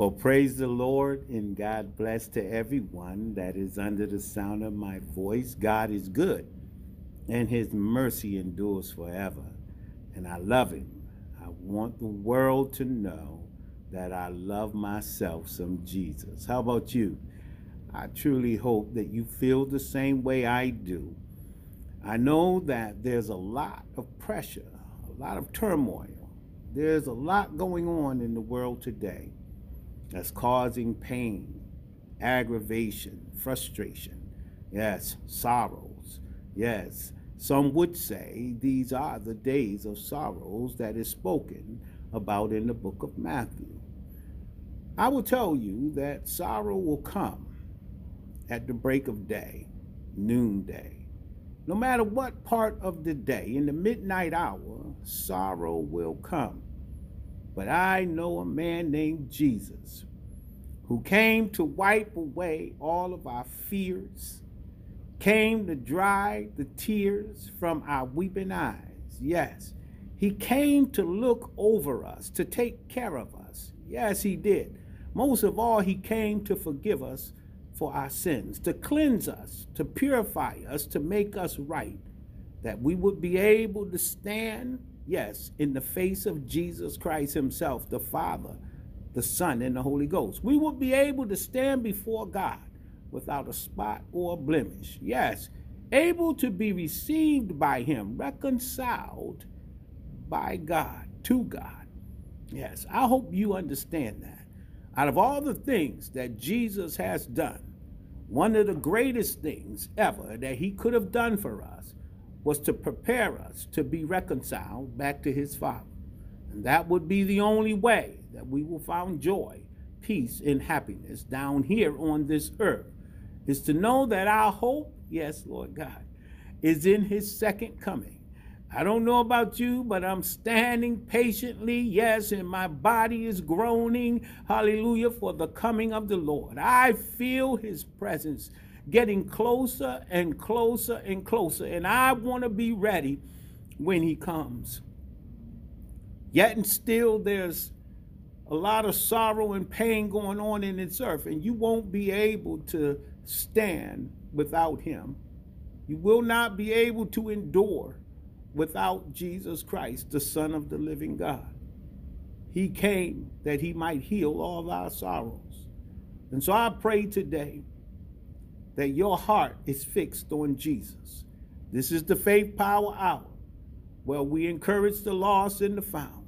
Well, praise the Lord and God bless to everyone that is under the sound of my voice. God is good and his mercy endures forever. And I love him. I want the world to know that I love myself some Jesus. How about you? I truly hope that you feel the same way I do. I know that there's a lot of pressure, a lot of turmoil. There's a lot going on in the world today that's causing pain, aggravation, frustration, yes, sorrows, yes. Some would say these are the days of sorrows that is spoken about in the book of Matthew. I will tell you that sorrow will come at the break of day, noonday. No matter what part of the day, in the midnight hour, sorrow will come. But I know a man named Jesus who came to wipe away all of our fears, came to dry the tears from our weeping eyes. Yes, he came to look over us, to take care of us. Yes, he did. Most of all, he came to forgive us for our sins, to cleanse us, to purify us, to make us right, that we would be able to stand Yes, in the face of Jesus Christ Himself, the Father, the Son, and the Holy Ghost. We will be able to stand before God without a spot or a blemish. Yes, able to be received by Him, reconciled by God, to God. Yes, I hope you understand that. Out of all the things that Jesus has done, one of the greatest things ever that He could have done for us was to prepare us to be reconciled back to his Father. And that would be the only way that we will find joy, peace, and happiness down here on this earth, is to know that our hope, yes, Lord God, is in his second coming. I don't know about you, but I'm standing patiently, yes, and my body is groaning, hallelujah, for the coming of the Lord. I feel his presence getting closer and closer and closer. And I want to be ready when he comes. Yet and still, there's a lot of sorrow and pain going on in this earth, and you won't be able to stand without him. You will not be able to endure without Jesus Christ, the Son of the living God. He came that he might heal all our sorrows. And so I pray today that your heart is fixed on Jesus. This is the faith power hour where we encourage the lost and the found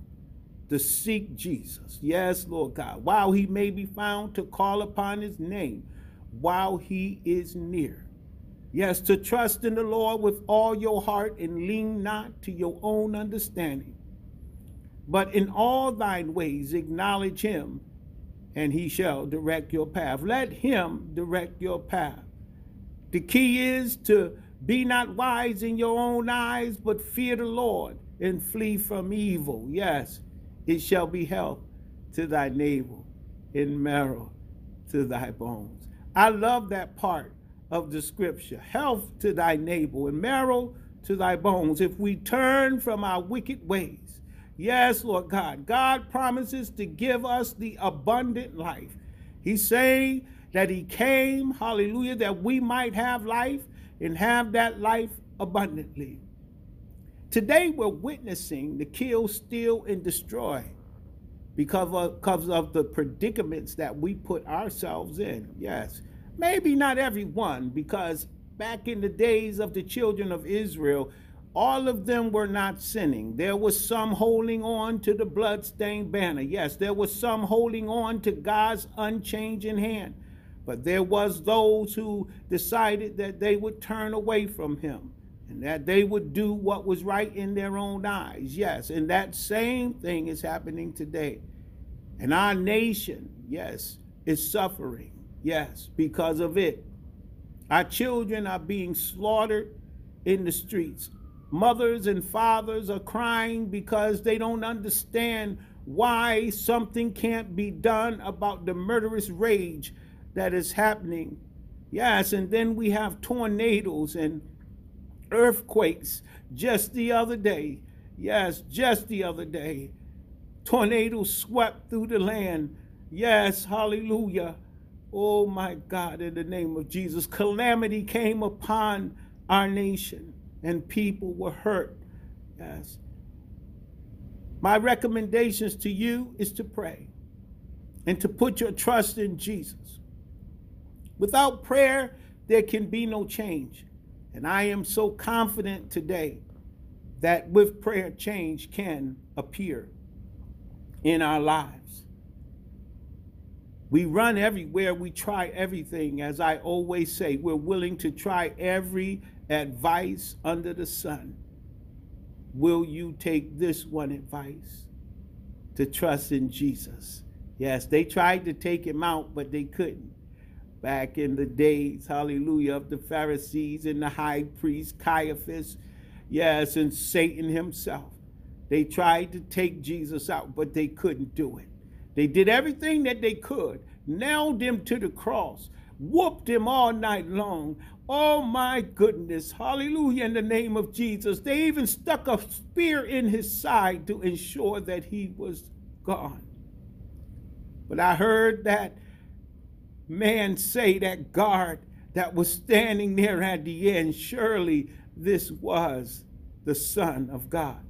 to seek Jesus. Yes, Lord God, while he may be found to call upon his name, while he is near. Yes, to trust in the Lord with all your heart and lean not to your own understanding. But in all thine ways acknowledge him, and he shall direct your path. Let him direct your path. The key is to be not wise in your own eyes, but fear the Lord and flee from evil. Yes, it shall be health to thy navel and marrow to thy bones. I love that part of the scripture. Health to thy navel and marrow to thy bones. If we turn from our wicked ways, yes, Lord God, God promises to give us the abundant life. He's saying that he came, hallelujah, that we might have life and have that life abundantly. Today we're witnessing the kill, steal, and destroy because of, because of the predicaments that we put ourselves in. Yes, maybe not everyone, because back in the days of the children of Israel, all of them were not sinning. There was some holding on to the bloodstained banner. Yes, there was some holding on to God's unchanging hand. But there was those who decided that they would turn away from him and that they would do what was right in their own eyes. Yes, and that same thing is happening today. And our nation, yes, is suffering. Yes, because of it. Our children are being slaughtered in the streets. Mothers and fathers are crying because they don't understand why something can't be done about the murderous rage that is happening. Yes, and then we have tornadoes and earthquakes just the other day. Yes, just the other day. Tornadoes swept through the land Yes, hallelujah. Oh my God, in the name of Jesus, calamity came upon our nation and people were hurt. Yes. My recommendations to you is to pray and to put your trust in Jesus. Without prayer, there can be no change. And I am so confident today that with prayer, change can appear in our lives. We run everywhere, we try everything. As I always say, we're willing to try every advice under the sun. Will you take this one advice? To trust in Jesus. Yes, they tried to take him out, but they couldn't. Back in the days, hallelujah, of the Pharisees and the high priest Caiaphas, yes, and Satan himself. They tried to take Jesus out, but they couldn't do it. They did everything that they could, nailed him to the cross, whooped him all night long. Oh my goodness, hallelujah, in the name of Jesus. They even stuck a spear in his side to ensure that he was gone. But I heard that man say, that guard that was standing there at the end, surely this was the Son of God.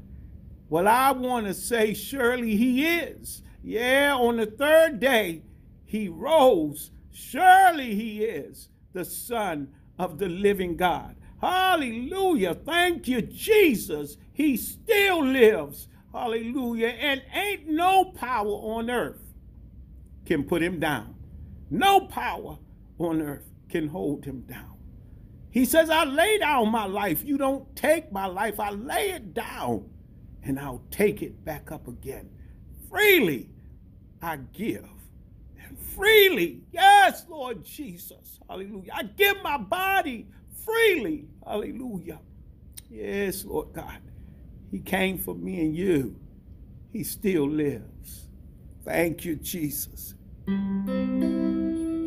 Well, I want to say, surely he is. Yeah, on the third day, he rose. Surely he is the Son of the living God. Hallelujah. Thank you, Jesus. He still lives. Hallelujah. And ain't no power on earth can put him down. No power on earth can hold him down. He says, I lay down my life. You don't take my life. I lay it down and I'll take it back up again. Freely I give. And freely, yes, Lord Jesus. Hallelujah. I give my body freely. Hallelujah. Yes, Lord God. He came for me and you. He still lives. Thank you, Jesus. Thank you.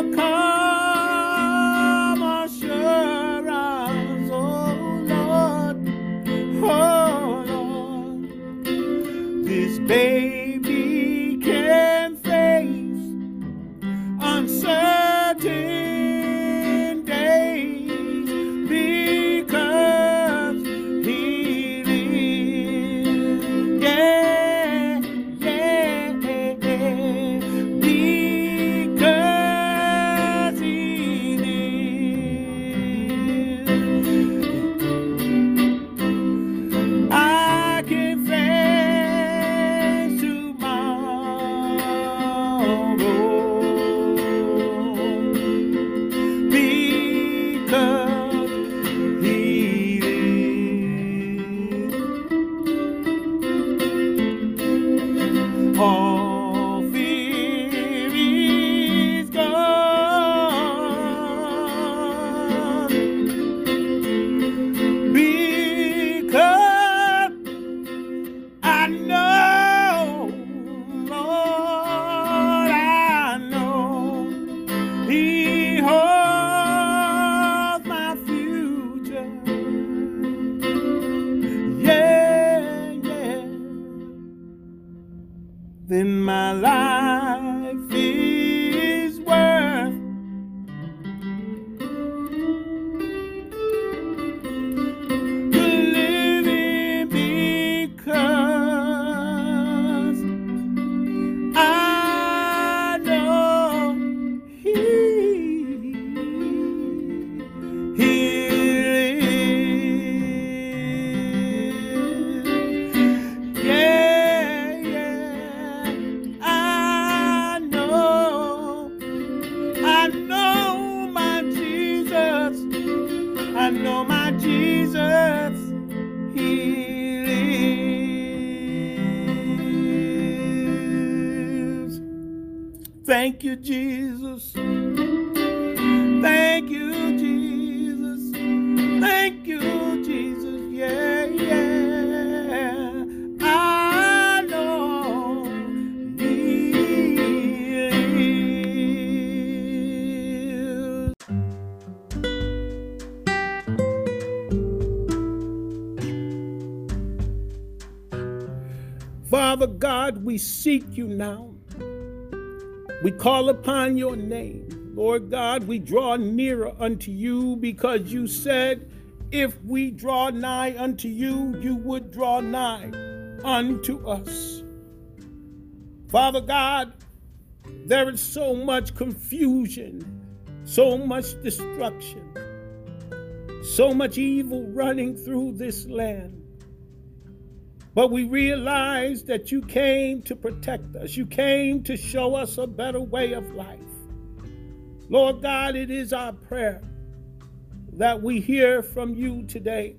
Come. Seek you now. We call upon your name. Lord God, we draw nearer unto you because you said, if we draw nigh unto you, you would draw nigh unto us. Father God, there is so much confusion, so much destruction, so much evil running through this land. But we realize that you came to protect us. You came to show us a better way of life. Lord God, it is our prayer that we hear from you today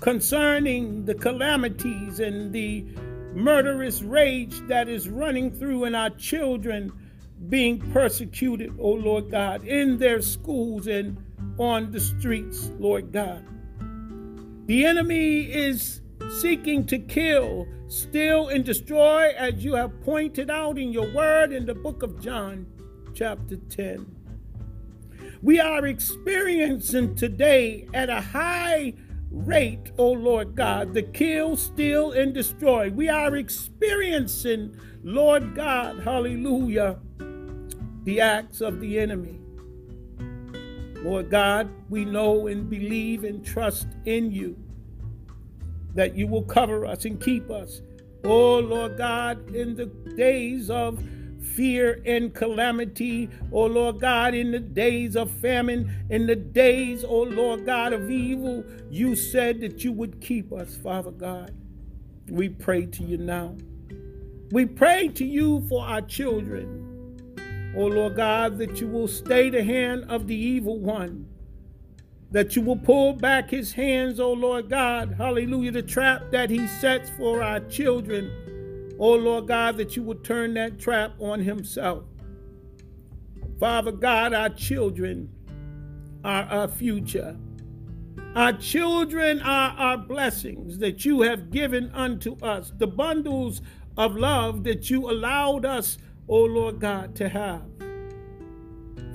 concerning the calamities and the murderous rage that is running through and our children being persecuted, oh Lord God, in their schools and on the streets, Lord God. The enemy is seeking to kill, steal, and destroy, as you have pointed out in your word in the book of John, chapter 10. We are experiencing today at a high rate, O oh Lord God, the kill, steal, and destroy. We are experiencing, Lord God, hallelujah, the acts of the enemy. Lord God, we know and believe and trust in you that you will cover us and keep us. Oh, Lord God, in the days of fear and calamity, oh Lord God, in the days of famine, in the days, oh Lord God, of evil, you said that you would keep us, Father God. We pray to you now. We pray to you for our children, oh Lord God, that you will stay the hand of the evil one that you will pull back his hands, O Lord God. Hallelujah. The trap that he sets for our children. O Lord God, that you will turn that trap on himself. Father God, our children are our future. Our children are our blessings that you have given unto us, the bundles of love that you allowed us, O Lord God, to have.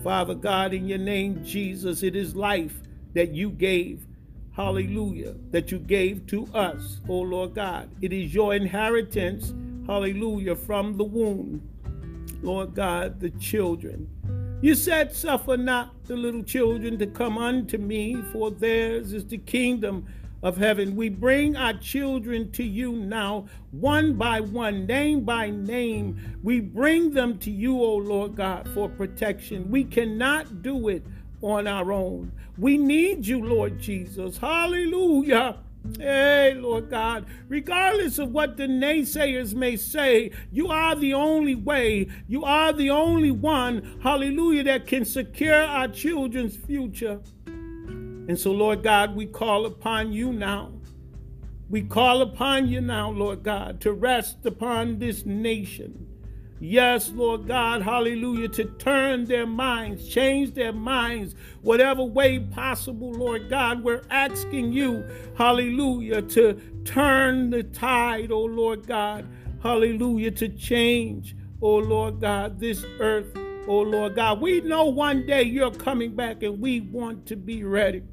Father God, in your name, Jesus, it is life that you gave, hallelujah, mm. that you gave to us, O Lord God. It is your inheritance, hallelujah, from the womb, Lord God, the children. You said, Suffer not the little children to come unto me, for theirs is the kingdom of heaven. We bring our children to you now, one by one, name by name. We bring them to you, O Lord God, for protection. We cannot do it on our own. We need you, Lord Jesus. Hallelujah. Hey, Lord God, regardless of what the naysayers may say, you are the only way. You are the only one, hallelujah, that can secure our children's future. And so, Lord God, we call upon you now. We call upon you now, Lord God, to rest upon this nation. Yes, Lord God, hallelujah, to turn their minds, change their minds, whatever way possible, Lord God. We're asking you, hallelujah, to turn the tide, oh Lord God, hallelujah, to change, oh Lord God, this earth, oh Lord God. We know one day you're coming back and we want to be ready.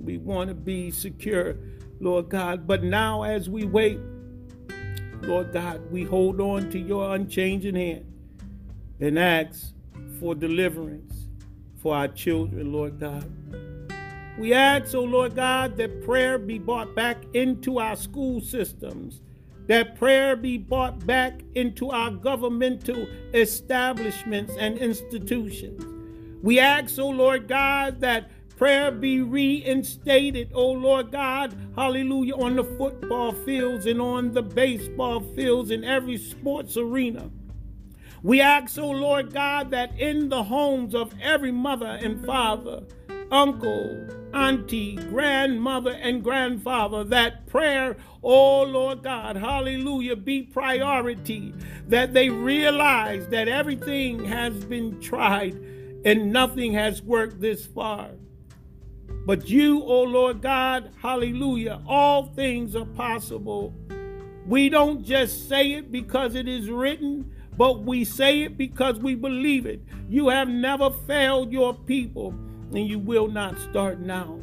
We want to be secure, Lord God. But now, as we wait, Lord God, we hold on to your unchanging hand and ask for deliverance for our children, Lord God. We ask, oh Lord God, that prayer be brought back into our school systems, that prayer be brought back into our governmental establishments and institutions. We ask, oh Lord God, that Prayer be reinstated, oh Lord God, hallelujah, on the football fields and on the baseball fields and every sports arena. We ask, oh Lord God, that in the homes of every mother and father, uncle, auntie, grandmother, and grandfather, that prayer, oh Lord God, hallelujah, be priority, that they realize that everything has been tried and nothing has worked this far. But you, oh Lord God, hallelujah, all things are possible. We don't just say it because it is written, but we say it because we believe it. You have never failed your people, and you will not start now.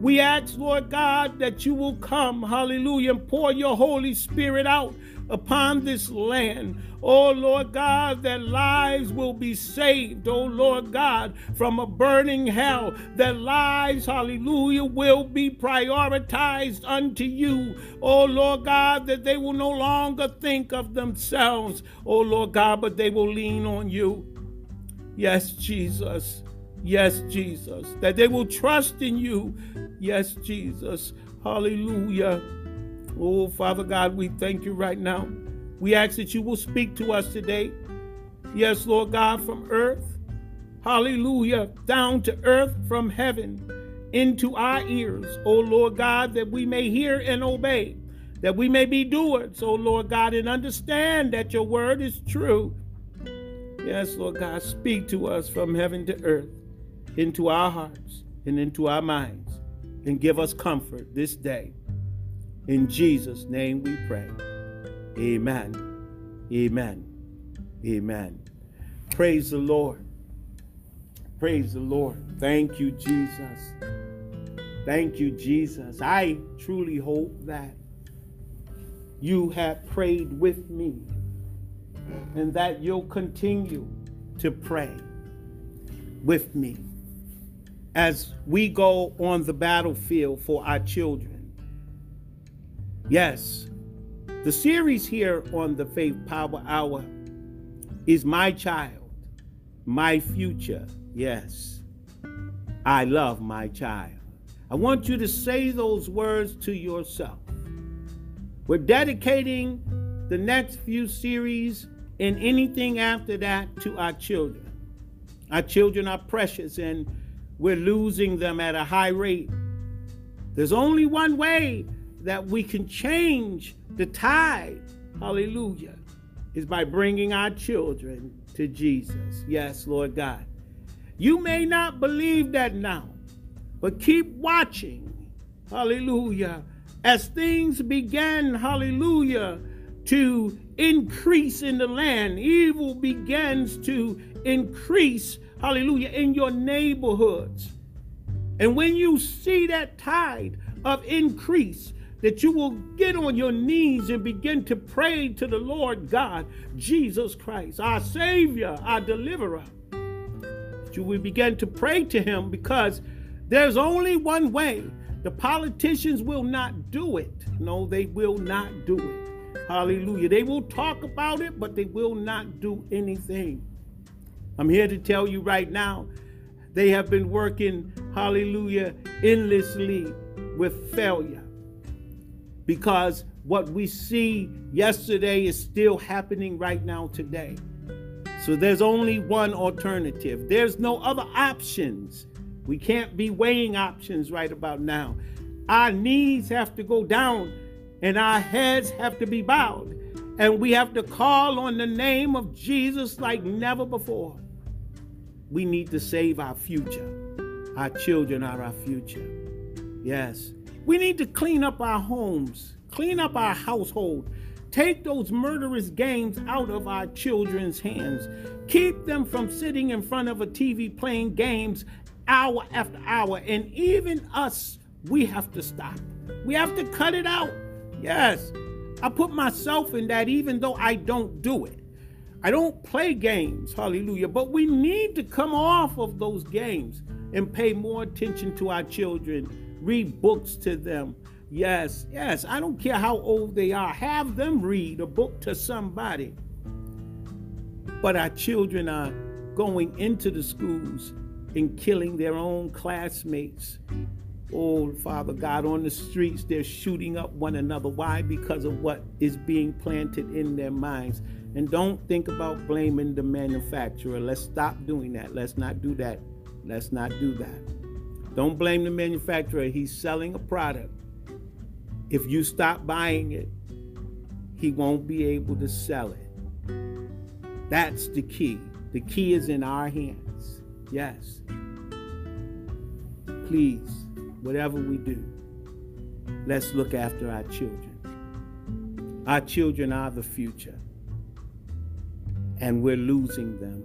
We ask, Lord God, that you will come, hallelujah, and pour your Holy Spirit out upon this land. Oh Lord God, that lives will be saved, oh Lord God, from a burning hell. That lives, hallelujah, will be prioritized unto you. Oh Lord God, that they will no longer think of themselves, oh Lord God, but they will lean on you. Yes, Jesus. Yes, Jesus. That they will trust in you. Yes, Jesus. Hallelujah. Oh, Father God, we thank you right now. We ask that you will speak to us today. Yes, Lord God, from earth, hallelujah, down to earth from heaven into our ears, oh Lord God, that we may hear and obey, that we may be doers, oh Lord God, and understand that your word is true. Yes, Lord God, speak to us from heaven to earth, into our hearts and into our minds, and give us comfort this day. In Jesus' name we pray. Amen. Amen. Amen. Praise the Lord. Praise the Lord. Thank you, Jesus. Thank you, Jesus. I truly hope that you have prayed with me and that you'll continue to pray with me as we go on the battlefield for our children. Yes, the series here on the Faith Power Hour is My Child, My Future. Yes, I love my child. I want you to say those words to yourself. We're dedicating the next few series and anything after that to our children. Our children are precious and we're losing them at a high rate. There's only one way that we can change the tide, hallelujah, is by bringing our children to Jesus. Yes, Lord God. You may not believe that now, but keep watching, hallelujah, as things began, hallelujah, to increase in the land. Evil begins to increase, hallelujah, in your neighborhoods. And when you see that tide of increase, that you will get on your knees and begin to pray to the Lord God, Jesus Christ, our Savior, our deliverer. That you will begin to pray to Him because there's only one way. The politicians will not do it. No, they will not do it. Hallelujah. They will talk about it, but they will not do anything. I'm here to tell you right now, they have been working, hallelujah, endlessly with failure because what we see yesterday is still happening right now today. So there's only one alternative. There's no other options. We can't be weighing options right about now. Our knees have to go down and our heads have to be bowed. And we have to call on the name of Jesus like never before. We need to save our future. Our children are our future. Yes. We need to clean up our homes, clean up our household, take those murderous games out of our children's hands, keep them from sitting in front of a TV playing games hour after hour. And even us, we have to stop. We have to cut it out. Yes, I put myself in that even though I don't do it. I don't play games, hallelujah, but we need to come off of those games and pay more attention to our children read books to them. Yes, yes, I don't care how old they are. Have them read a book to somebody. But our children are going into the schools and killing their own classmates. Oh, Father God, on the streets, they're shooting up one another. Why? Because of what is being planted in their minds. And don't think about blaming the manufacturer. Let's stop doing that. Let's not do that. Let's not do that. Don't blame the manufacturer. He's selling a product. If you stop buying it, he won't be able to sell it. That's the key. The key is in our hands. Yes. Please, whatever we do, let's look after our children. Our children are the future, and we're losing them.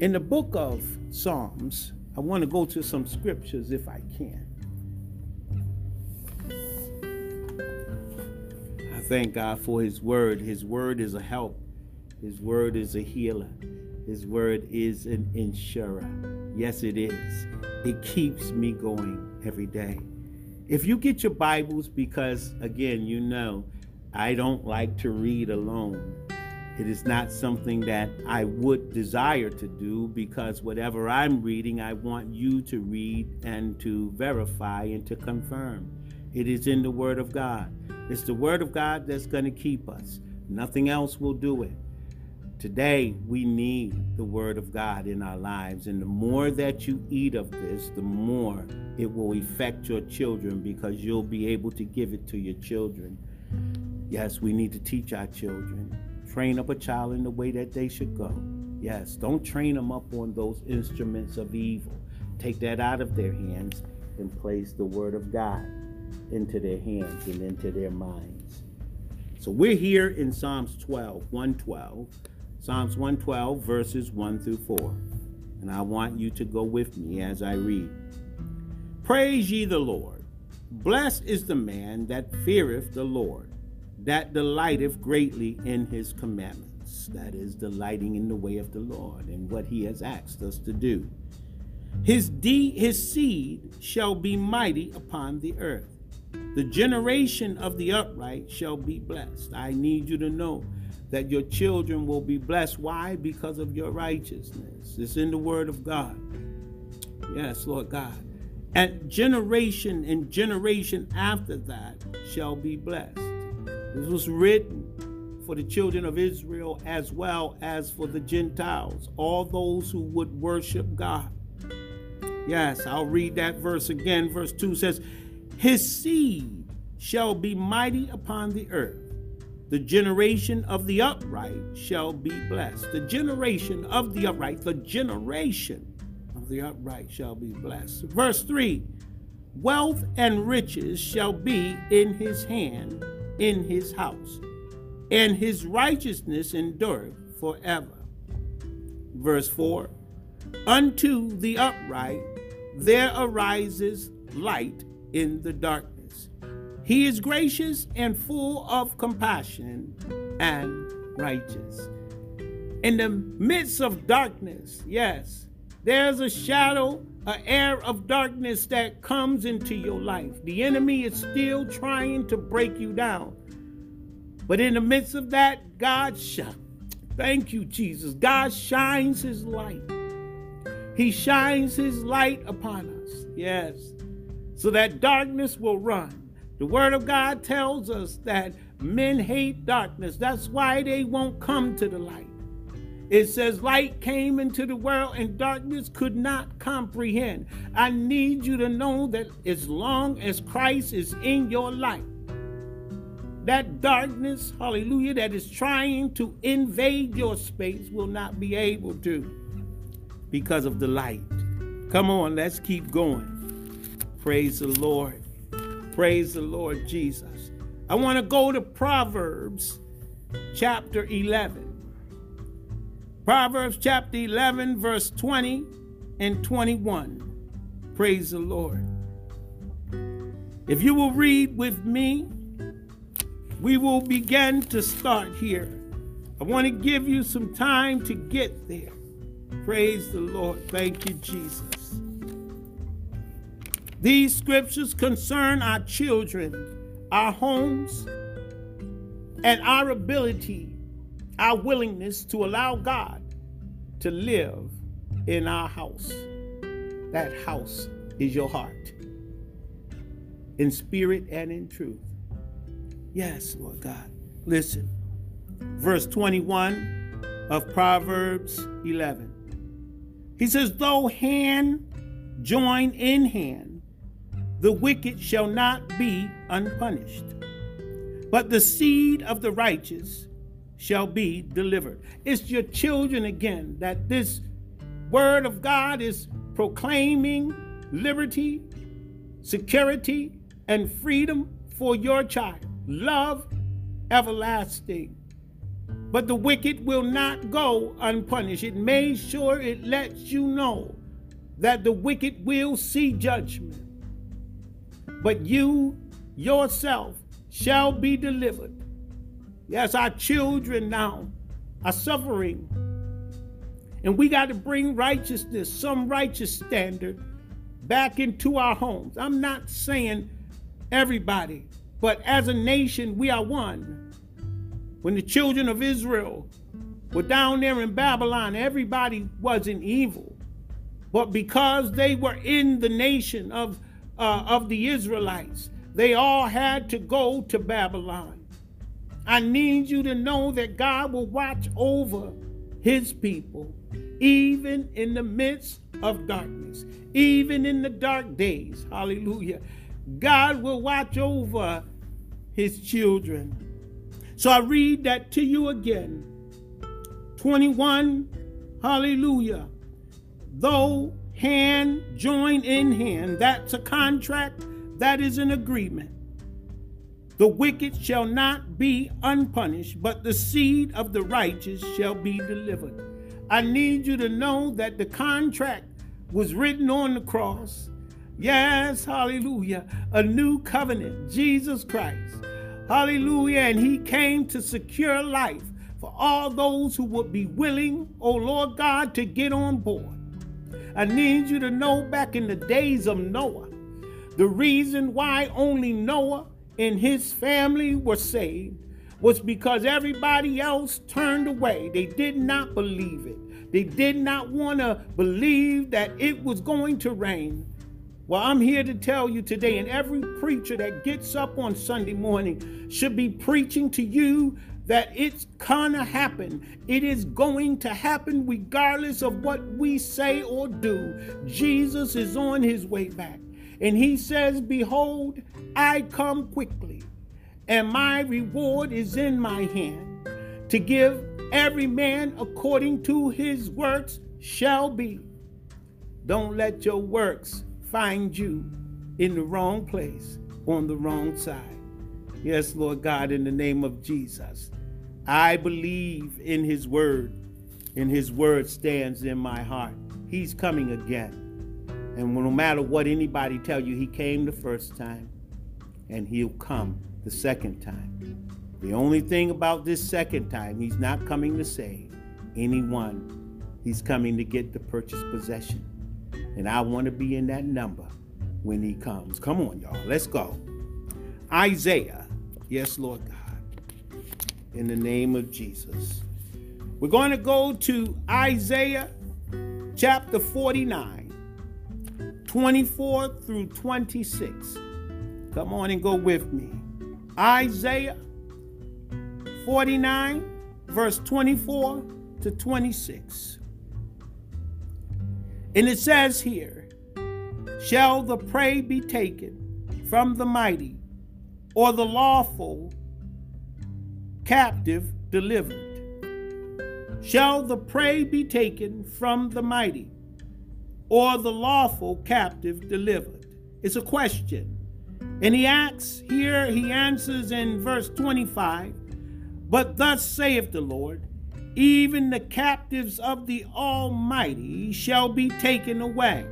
In the book of Psalms, I want to go to some scriptures if I can. I thank God for His word. His word is a help, His word is a healer, His word is an insurer. Yes, it is. It keeps me going every day. If you get your Bibles, because again, you know, I don't like to read alone. It is not something that I would desire to do because whatever I'm reading, I want you to read and to verify and to confirm. It is in the Word of God. It's the Word of God that's going to keep us. Nothing else will do it. Today, we need the Word of God in our lives. And the more that you eat of this, the more it will affect your children because you'll be able to give it to your children. Yes, we need to teach our children. Train up a child in the way that they should go. Yes, don't train them up on those instruments of evil. Take that out of their hands and place the Word of God into their hands and into their minds. So we're here in Psalms 12, 112. Psalms 112, verses 1 through 4. And I want you to go with me as I read. Praise ye the Lord. Blessed is the man that feareth the Lord, that delighteth greatly in his commandments. That is, delighting in the way of the Lord and what he has asked us to do. His, de- his seed shall be mighty upon the earth. The generation of the upright shall be blessed. I need you to know that your children will be blessed. Why? Because of your righteousness. It's in the Word of God. Yes, Lord God. And generation and generation after that shall be blessed. This was written for the children of Israel as well as for the Gentiles, all those who would worship God. Yes, I'll read that verse again. Verse 2 says, His seed shall be mighty upon the earth. The generation of the upright shall be blessed. The generation of the upright, the generation of the upright shall be blessed. Verse 3 Wealth and riches shall be in his hand, in his house, and his righteousness endureth forever. Verse 4 Unto the upright there arises light in the darkness. He is gracious and full of compassion and righteous. In the midst of darkness, yes, there's a shadow, an air of darkness that comes into your life. The enemy is still trying to break you down. But in the midst of that, God shines. Thank you, Jesus. God shines his light. He shines his light upon us. Yes. So that darkness will run. The word of God tells us that men hate darkness. That's why they won't come to the light. It says, Light came into the world and darkness could not comprehend. I need you to know that as long as Christ is in your life, that darkness, hallelujah, that is trying to invade your space will not be able to because of the light. Come on, let's keep going. Praise the Lord. Praise the Lord Jesus. I want to go to Proverbs chapter 11. Proverbs chapter 11, verse 20 and 21. Praise the Lord. If you will read with me, we will begin to start here. I want to give you some time to get there. Praise the Lord. Thank you, Jesus. These scriptures concern our children, our homes, and our ability, our willingness to allow God to live in our house. That house is your heart, in spirit and in truth. Yes, Lord God. Listen, verse 21 of Proverbs 11. He says, Though hand join in hand, the wicked shall not be unpunished, but the seed of the righteous shall be delivered. It's your children again that this word of God is proclaiming liberty, security, and freedom for your child. Love everlasting. But the wicked will not go unpunished. It made sure it lets you know that the wicked will see judgment. But you yourself shall be delivered. Yes, our children now are suffering. And we got to bring righteousness, some righteous standard, back into our homes. I'm not saying everybody, but as a nation, we are one. When the children of Israel were down there in Babylon, everybody wasn't evil. But because they were in the nation of, uh, of the Israelites, they all had to go to Babylon. I need you to know that God will watch over his people, even in the midst of darkness, even in the dark days. Hallelujah. God will watch over his children. So I read that to you again. 21, hallelujah. Though hand join in hand, that's a contract, that is an agreement. The wicked shall not be unpunished, but the seed of the righteous shall be delivered. I need you to know that the contract was written on the cross. Yes, hallelujah. A new covenant, Jesus Christ. Hallelujah. And he came to secure life for all those who would be willing, oh Lord God, to get on board. I need you to know back in the days of Noah, the reason why only Noah and his family were saved was because everybody else turned away. They did not believe it. They did not want to believe that it was going to rain. Well, I'm here to tell you today, and every preacher that gets up on Sunday morning should be preaching to you that it's gonna happen. It is going to happen regardless of what we say or do. Jesus is on his way back. And he says, Behold, I come quickly, and my reward is in my hand to give every man according to his works shall be. Don't let your works find you in the wrong place on the wrong side. Yes, Lord God, in the name of Jesus. I believe in his word, and his word stands in my heart. He's coming again. And no matter what anybody tell you, he came the first time, and he'll come the second time. The only thing about this second time, he's not coming to save anyone. He's coming to get the purchased possession. And I want to be in that number when he comes. Come on, y'all. Let's go. Isaiah. Yes, Lord God in the name of Jesus. We're going to go to Isaiah chapter 49, 24 through 26. Come on and go with me. Isaiah 49, verse 24 to 26. And it says here, Shall the prey be taken from the mighty, or the lawful captive delivered? Shall the prey be taken from the mighty, or the lawful captive delivered? It's a question. And he acts here he answers in verse 25, But thus saith the Lord, even the captives of the Almighty shall be taken away,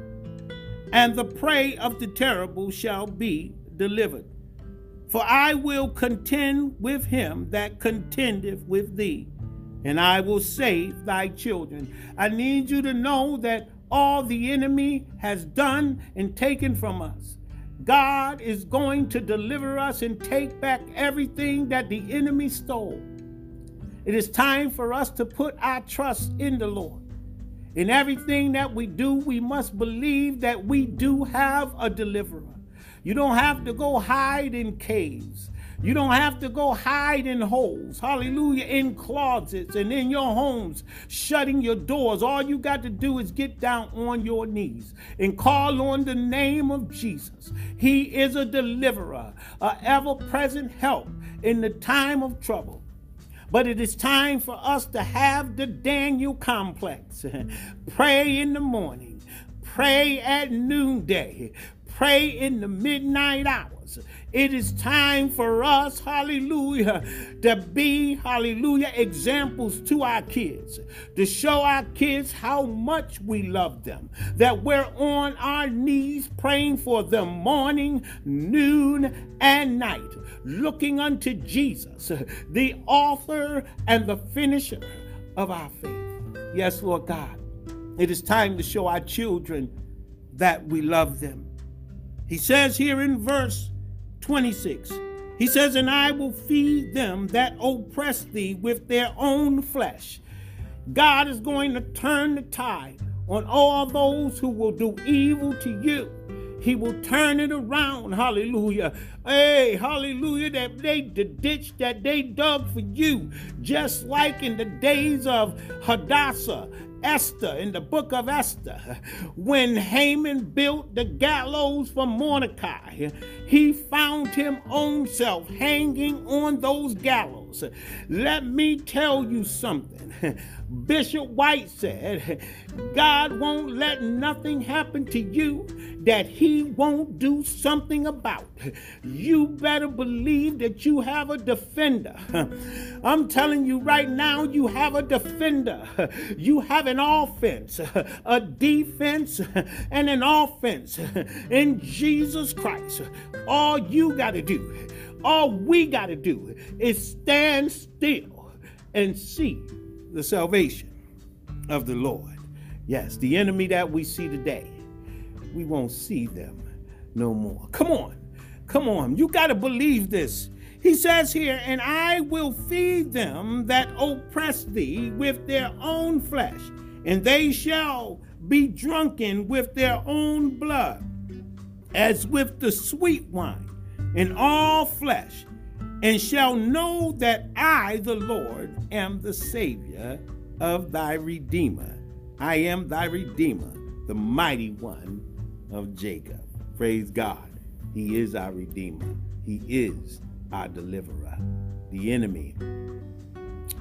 and the prey of the terrible shall be delivered. For I will contend with him that contendeth with thee, and I will save thy children. I need you to know that all the enemy has done and taken from us. God is going to deliver us and take back everything that the enemy stole. It is time for us to put our trust in the Lord. In everything that we do, we must believe that we do have a deliverer. You don't have to go hide in caves. You don't have to go hide in holes, hallelujah, in closets and in your homes, shutting your doors. All you got to do is get down on your knees and call on the name of Jesus. He is a deliverer, a ever present help in the time of trouble. But it is time for us to have the Daniel complex. pray in the morning, pray at noonday, pray in the midnight It is time for us, hallelujah, to be, hallelujah, examples to our kids, to show our kids how much we love them, that we're on our knees praying for them morning, noon, and night, looking unto Jesus, the author and the finisher of our faith. Yes, Lord God, it is time to show our children that we love them. He says here in verse 26. He says, And I will feed them that oppress thee with their own flesh. God is going to turn the tide on all those who will do evil to you. He will turn it around. Hallelujah. Hey, hallelujah. That they the ditch that they dug for you, just like in the days of Hadassah Esther, in the book of Esther, when Haman built the gallows for Mordecai, he found him own self hanging on those gallows. Let me tell you something. Bishop White said, God won't let nothing happen to you that he won't do something about. You better believe that you have a defender. I'm telling you right now, you have a defender. You have an offense, a defense, and an offense in Jesus Christ. All you got to do, all we got to do is stand still and see the salvation of the Lord. Yes, the enemy that we see today, we won't see them no more. Come on, come on. You got to believe this. He says here, and I will feed them that oppress thee with their own flesh, and they shall be drunken with their own blood, as with the sweet wine, and all flesh and shall know that I, the Lord, am the Savior of thy Redeemer. I am thy Redeemer, the mighty one of Jacob. Praise God. He is our Redeemer, He is our deliverer. The enemy,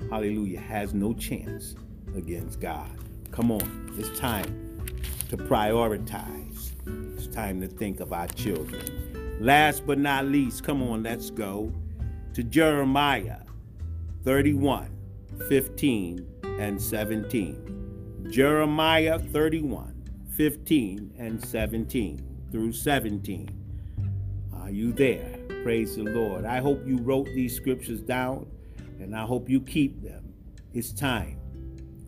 hallelujah, has no chance against God. Come on, it's time to prioritize. It's time to think of our children. Last but not least, come on, let's go to Jeremiah 31 15 and 17. Jeremiah 31 15 and 17 through 17. Are you there? Praise the Lord. I hope you wrote these scriptures down and I hope you keep them. It's time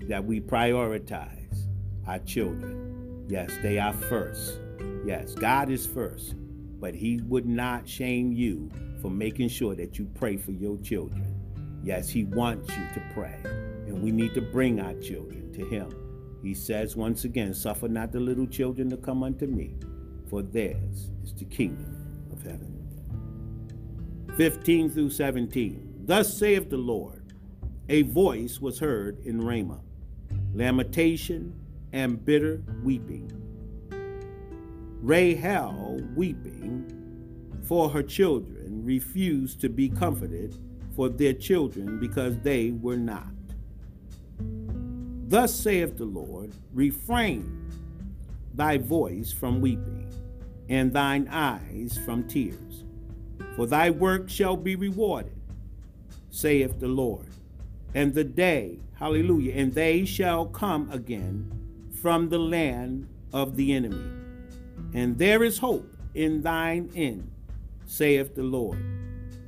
that we prioritize our children. Yes, they are first. Yes, God is first, but He would not shame you for making sure that you pray for your children. Yes, He wants you to pray, and we need to bring our children to Him. He says once again, Suffer not the little children to come unto me, for theirs is the kingdom of heaven. 15 through 17. Thus saith the Lord, a voice was heard in Ramah, lamentation and bitter weeping. Rahel weeping for her children refused to be comforted for their children because they were not. Thus saith the Lord Refrain thy voice from weeping, and thine eyes from tears, for thy work shall be rewarded, saith the Lord. And the day, hallelujah, and they shall come again from the land of the enemy. And there is hope in thine end saith the Lord,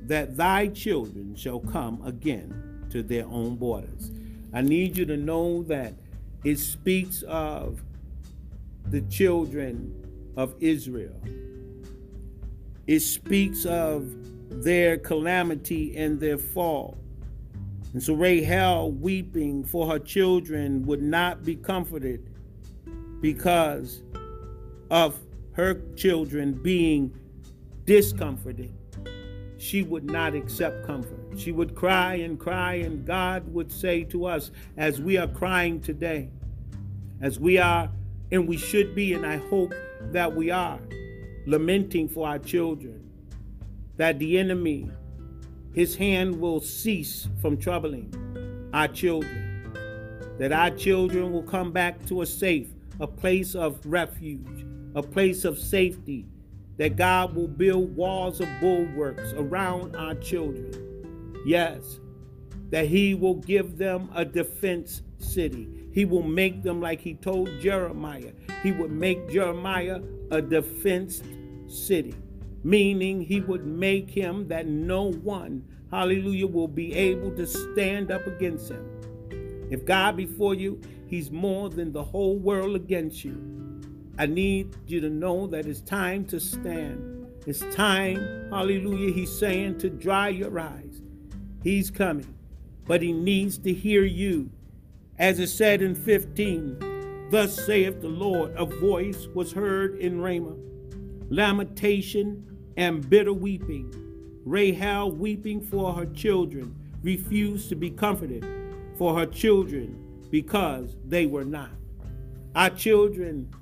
that thy children shall come again to their own borders. I need you to know that it speaks of the children of Israel. It speaks of their calamity and their fall. And so Rahel, weeping for her children, would not be comforted because of her children being discomforted. she would not accept comfort. She would cry and cry, and God would say to us, as we are crying today, as we are, and we should be, and I hope that we are, lamenting for our children, that the enemy, his hand will cease from troubling our children, that our children will come back to a safe, a place of refuge, a place of safety, that God will build walls of bulwarks around our children. Yes, that He will give them a defense city. He will make them like He told Jeremiah. He would make Jeremiah a defense city, meaning He would make him that no one, hallelujah, will be able to stand up against him. If God before you, He's more than the whole world against you. I need you to know that it's time to stand. It's time, hallelujah, he's saying to dry your eyes. He's coming, but he needs to hear you. As it said in 15, Thus saith the Lord, a voice was heard in Ramah, lamentation and bitter weeping. Rahel weeping for her children, refused to be comforted for her children because they were not. Our children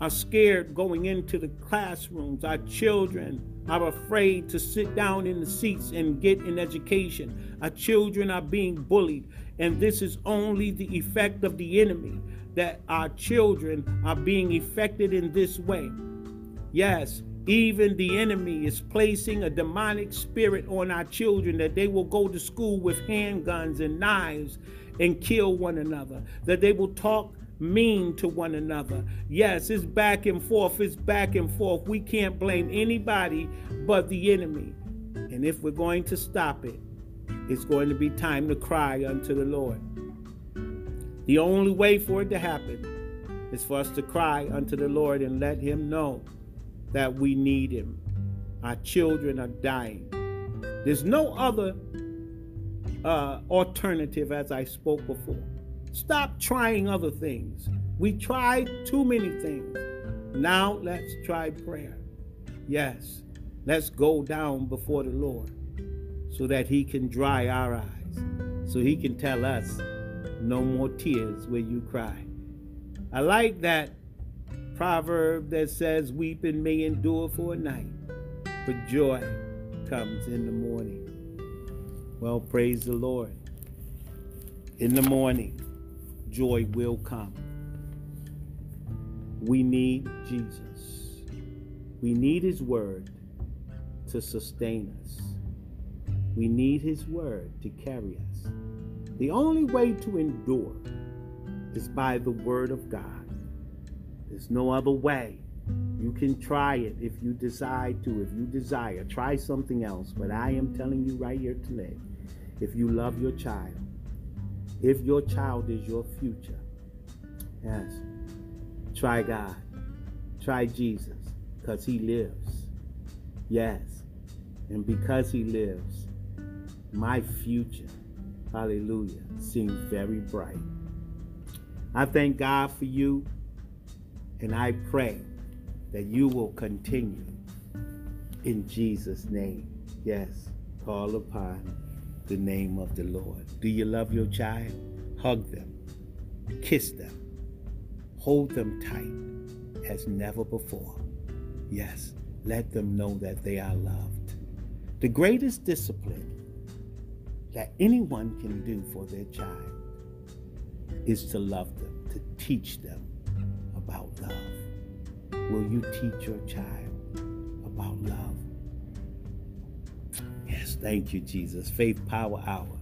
are scared going into the classrooms. Our children are afraid to sit down in the seats and get an education. Our children are being bullied. And this is only the effect of the enemy that our children are being affected in this way. Yes, even the enemy is placing a demonic spirit on our children that they will go to school with handguns and knives and kill one another, that they will talk mean to one another. Yes, it's back and forth, it's back and forth. We can't blame anybody but the enemy. And if we're going to stop it, it's going to be time to cry unto the Lord. The only way for it to happen is for us to cry unto the Lord and let Him know that we need Him. Our children are dying. There's no other uh, alternative, as I spoke before. Stop trying other things. We tried too many things. Now let's try prayer. Yes, let's go down before the Lord so that He can dry our eyes, so He can tell us, no more tears where you cry. I like that proverb that says, Weeping may endure for a night, but joy comes in the morning. Well, praise the Lord. In the morning, joy will come. We need Jesus. We need His Word to sustain us. We need His Word to carry us. The only way to endure is by the Word of God. There's no other way. You can try it if you decide to, if you desire. Try something else. But I am telling you right here today if you love your child, if your child is your future, yes, try God. Try Jesus because he lives. Yes. And because he lives, my future, hallelujah, seems very bright. I thank God for you, and I pray that you will continue in Jesus' name. Yes, call upon the name of the Lord. Do you love your child? Hug them, kiss them, hold them tight as never before. Yes, let them know that they are loved. The greatest discipline that anyone can do for their child is to love them, to teach them about love. Will you teach your child about love? Thank you, Jesus. Faith Power Hour,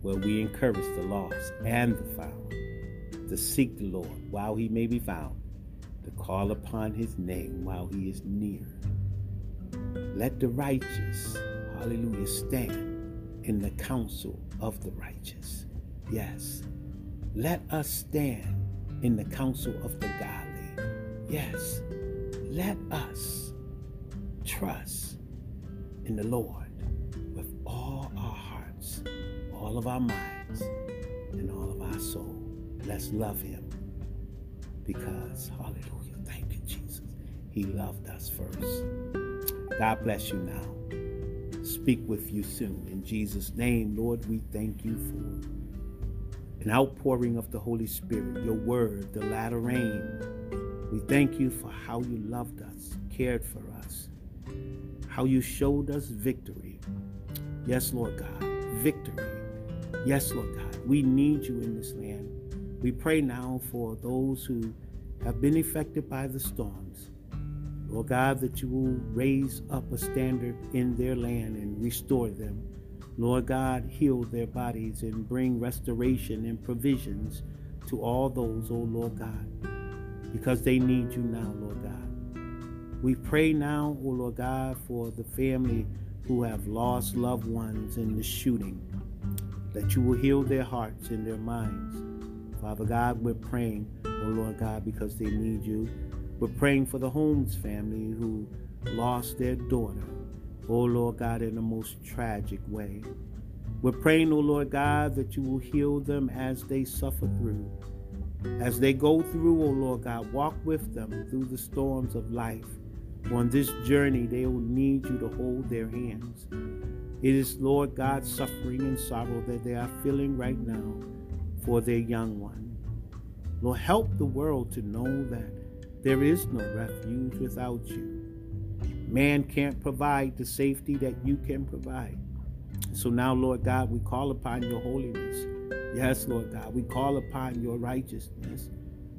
where we encourage the lost and the found to seek the Lord while he may be found, to call upon his name while he is near. Let the righteous, hallelujah, stand in the counsel of the righteous. Yes. Let us stand in the counsel of the godly. Yes. Let us trust in the Lord all of our minds and all of our soul. Let's love him because, hallelujah, thank you, Jesus. He loved us first. God bless you now. speak with you soon. In Jesus' name, Lord, we thank you for an outpouring of the Holy Spirit, your word, the latter rain. We thank you for how you loved us, cared for us, how you showed us victory. Yes, Lord God, victory. Yes, Lord God, we need you in this land. We pray now for those who have been affected by the storms. Lord God, that you will raise up a standard in their land and restore them. Lord God, heal their bodies and bring restoration and provisions to all those, oh Lord God, because they need you now, Lord God. We pray now, oh Lord God, for the family who have lost loved ones in the shooting, that you will heal their hearts and their minds. Father God, we're praying, oh Lord God, because they need you. We're praying for the Holmes family who lost their daughter, oh Lord God, in the most tragic way. We're praying, oh Lord God, that you will heal them as they suffer through. As they go through, oh Lord God, walk with them through the storms of life. On this journey, they will need you to hold their hands. It is, Lord God, suffering and sorrow that they are feeling right now for their young one. Lord, help the world to know that there is no refuge without you. Man can't provide the safety that you can provide. So now, Lord God, we call upon your holiness. Yes, Lord God, we call upon your righteousness.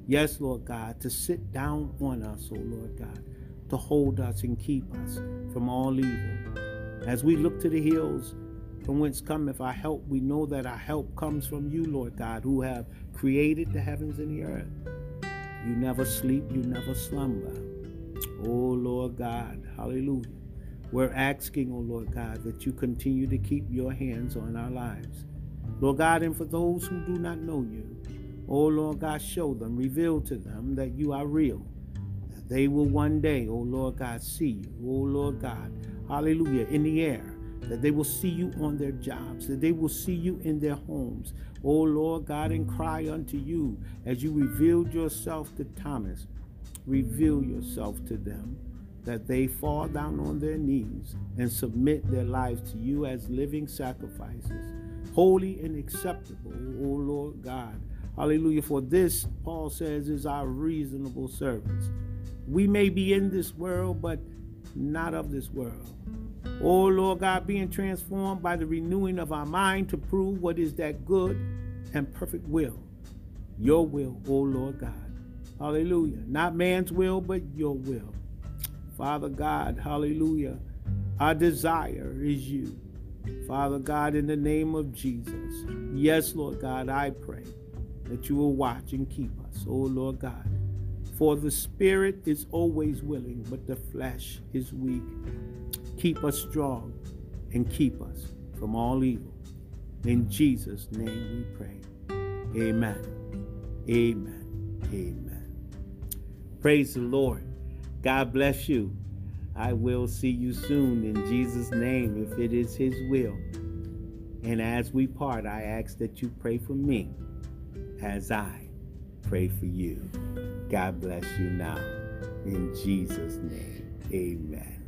Yes, Lord God, to sit down on us, oh Lord God, to hold us and keep us from all evil. As we look to the hills, from whence cometh our help, we know that our help comes from you, Lord God, who have created the heavens and the earth. You never sleep, you never slumber. Oh, Lord God, hallelujah. We're asking, oh Lord God, that you continue to keep your hands on our lives. Lord God, and for those who do not know you, oh Lord God, show them, reveal to them that you are real. That they will one day, oh Lord God, see you, oh Lord God, hallelujah, in the air that they will see you on their jobs, that they will see you in their homes. O oh Lord God, and cry unto you as you revealed yourself to Thomas. Reveal yourself to them, that they fall down on their knees and submit their lives to you as living sacrifices, holy and acceptable, O oh Lord God. Hallelujah. For this, Paul says, is our reasonable service. We may be in this world, but not of this world. Oh Lord God, being transformed by the renewing of our mind to prove what is that good and perfect will. Your will, oh Lord God. Hallelujah. Not man's will, but your will. Father God, hallelujah. Our desire is you. Father God, in the name of Jesus. Yes, Lord God, I pray that you will watch and keep us, oh Lord God. For the spirit is always willing, but the flesh is weak. Keep us strong and keep us from all evil. In Jesus' name we pray. Amen. Amen. Amen. Praise the Lord. God bless you. I will see you soon in Jesus' name if it is His will. And as we part, I ask that you pray for me as I pray for you. God bless you now. In Jesus' name, amen.